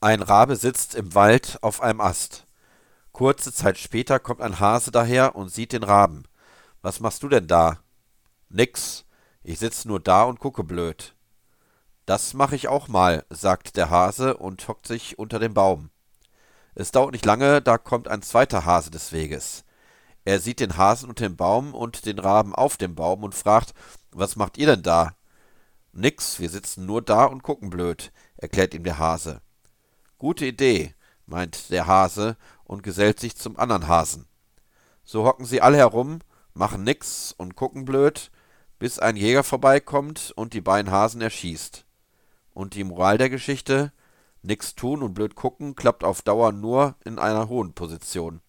Ein Rabe sitzt im Wald auf einem Ast. Kurze Zeit später kommt ein Hase daher und sieht den Raben. Was machst du denn da? Nix. Ich sitz nur da und gucke blöd. Das mach ich auch mal, sagt der Hase und hockt sich unter dem Baum. Es dauert nicht lange, da kommt ein zweiter Hase des Weges. Er sieht den Hasen unter dem Baum und den Raben auf dem Baum und fragt, was macht ihr denn da? Nix, wir sitzen nur da und gucken blöd, erklärt ihm der Hase. Gute Idee, meint der Hase und gesellt sich zum anderen Hasen. So hocken sie alle herum, machen nix und gucken blöd, bis ein Jäger vorbeikommt und die beiden Hasen erschießt. Und die Moral der Geschichte: Nix tun und blöd gucken klappt auf Dauer nur in einer hohen Position.